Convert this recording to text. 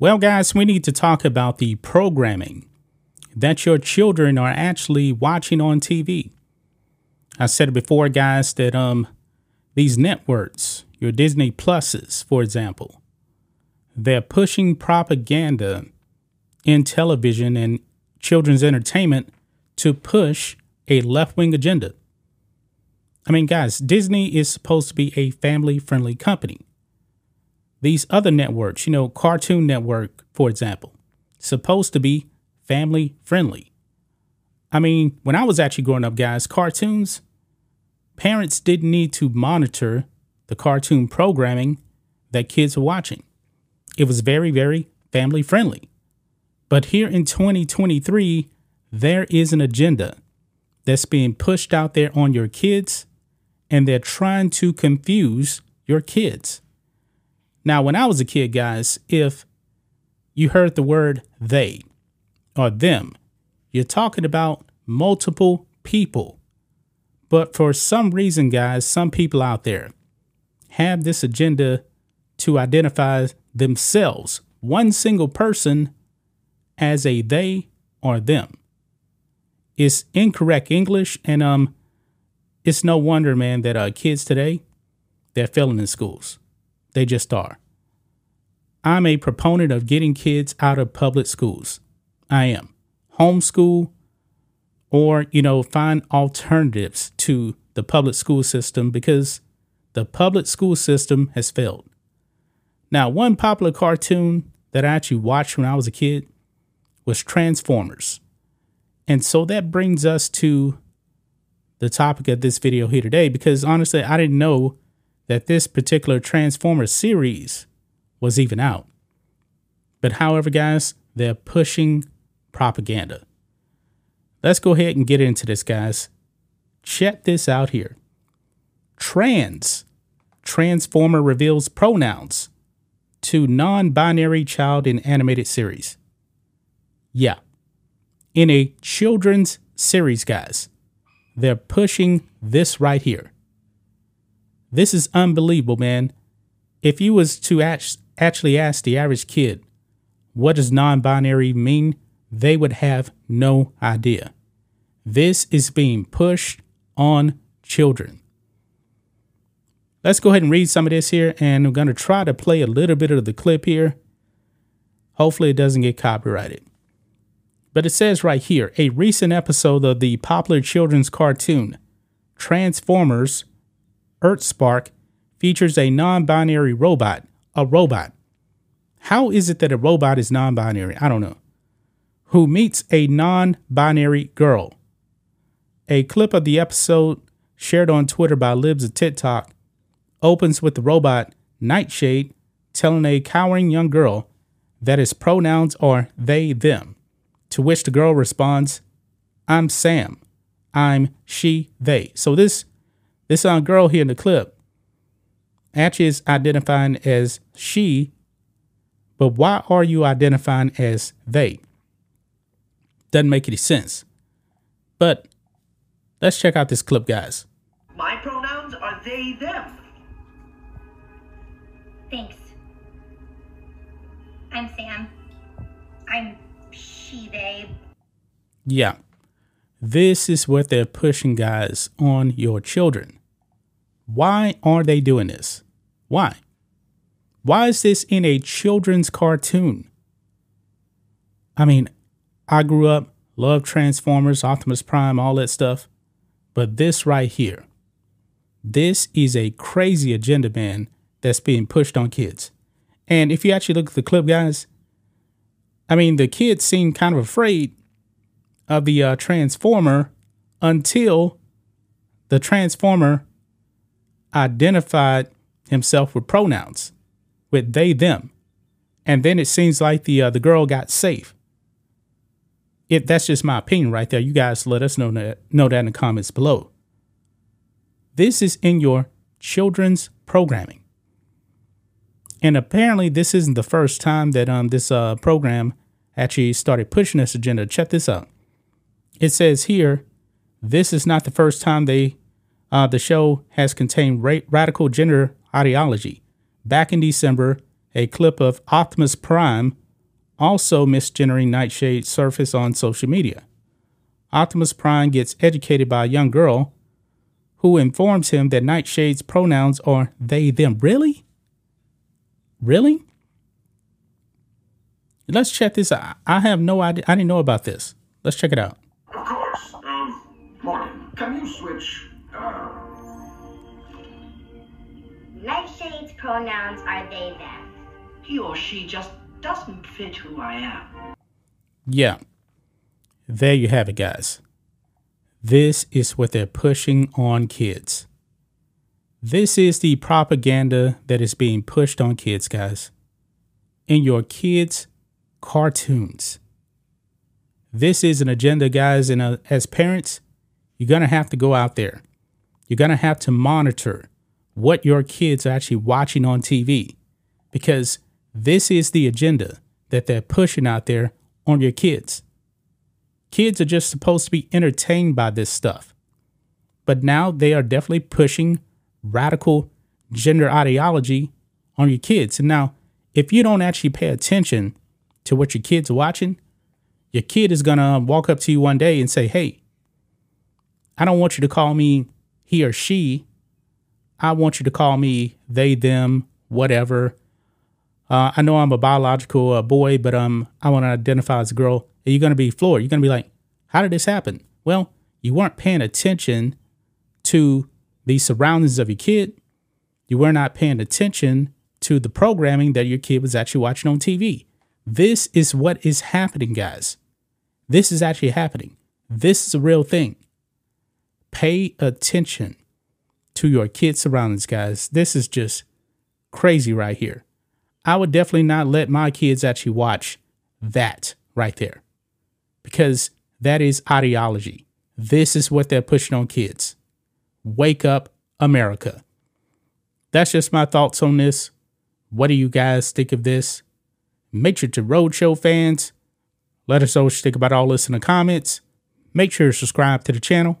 Well, guys, we need to talk about the programming that your children are actually watching on TV. I said before, guys, that um these networks, your Disney Pluses, for example, they're pushing propaganda in television and children's entertainment to push a left wing agenda. I mean, guys, Disney is supposed to be a family friendly company. These other networks, you know, Cartoon Network, for example, supposed to be family friendly. I mean, when I was actually growing up, guys, cartoons, parents didn't need to monitor the cartoon programming that kids were watching. It was very, very family friendly. But here in 2023, there is an agenda that's being pushed out there on your kids, and they're trying to confuse your kids. Now, when I was a kid, guys, if you heard the word they or them, you're talking about multiple people. But for some reason, guys, some people out there have this agenda to identify themselves, one single person, as a they or them. It's incorrect English, and um, it's no wonder, man, that uh, kids today they're failing in schools. They just are. I'm a proponent of getting kids out of public schools. I am. Homeschool or, you know, find alternatives to the public school system because the public school system has failed. Now, one popular cartoon that I actually watched when I was a kid was Transformers. And so that brings us to the topic of this video here today because honestly, I didn't know that this particular Transformers series was even out. But however, guys, they're pushing propaganda. Let's go ahead and get into this, guys. Check this out here. Trans. Transformer reveals pronouns to non binary child in animated series. Yeah. In a children's series, guys, they're pushing this right here. This is unbelievable, man. If you was to actually ask the average kid, what does non-binary mean? They would have no idea. This is being pushed on children. Let's go ahead and read some of this here, and I'm going to try to play a little bit of the clip here. Hopefully, it doesn't get copyrighted. But it says right here a recent episode of the popular children's cartoon Transformers Earthspark features a non binary robot, a robot. How is it that a robot is non binary? I don't know. Who meets a non binary girl. A clip of the episode shared on Twitter by Libs of TikTok opens with the robot Nightshade telling a cowering young girl that his pronouns are they, them. To which the girl responds, I'm Sam. I'm she, they. So this this uh, girl here in the clip actually is identifying as she, but why are you identifying as they? Doesn't make any sense. But let's check out this clip, guys. My pronouns are they, them. Thanks. I'm Sam. I'm she, they. Yeah. This is what they're pushing, guys, on your children. Why are they doing this? Why? Why is this in a children's cartoon? I mean, I grew up, loved Transformers, Optimus Prime, all that stuff. But this right here, this is a crazy agenda, man, that's being pushed on kids. And if you actually look at the clip, guys, I mean, the kids seem kind of afraid of the uh, transformer until the transformer identified himself with pronouns, with they them, and then it seems like the uh, the girl got safe. If that's just my opinion right there, you guys let us know that know that in the comments below. This is in your children's programming. And apparently, this isn't the first time that um, this uh, program actually started pushing this agenda. Check this out. It says here, this is not the first time they uh, the show has contained ra- radical gender ideology. Back in December, a clip of Optimus Prime, also misgendering Nightshade, surfaced on social media. Optimus Prime gets educated by a young girl who informs him that Nightshade's pronouns are they, them. Really? Really? Let's check this out. I have no idea. I didn't know about this. Let's check it out. Of course. Um, Morgan, can you switch, pronouns are they, them. He or she just doesn't fit who I am. Yeah. There you have it, guys. This is what they're pushing on kids. This is the propaganda that is being pushed on kids, guys. In your kids' cartoons. This is an agenda, guys, and uh, as parents, you're going to have to go out there. You're going to have to monitor what your kids are actually watching on TV because this is the agenda that they're pushing out there on your kids. Kids are just supposed to be entertained by this stuff. But now they are definitely pushing radical gender ideology on your kids. And now, if you don't actually pay attention to what your kid's are watching, your kid is going to walk up to you one day and say, Hey, I don't want you to call me he or she. I want you to call me they, them, whatever. Uh, I know I'm a biological uh, boy, but um, I want to identify as a girl. And you're going to be floored. You're going to be like, how did this happen? Well, you weren't paying attention to the surroundings of your kid. You were not paying attention to the programming that your kid was actually watching on TV. This is what is happening, guys. This is actually happening. This is a real thing. Pay attention to your kid's surroundings, guys. This is just crazy right here. I would definitely not let my kids actually watch that right there because that is ideology. This is what they're pushing on kids. Wake up, America. That's just my thoughts on this. What do you guys think of this? Make sure to Roadshow fans, let us know what you think about all this in the comments. Make sure to subscribe to the channel,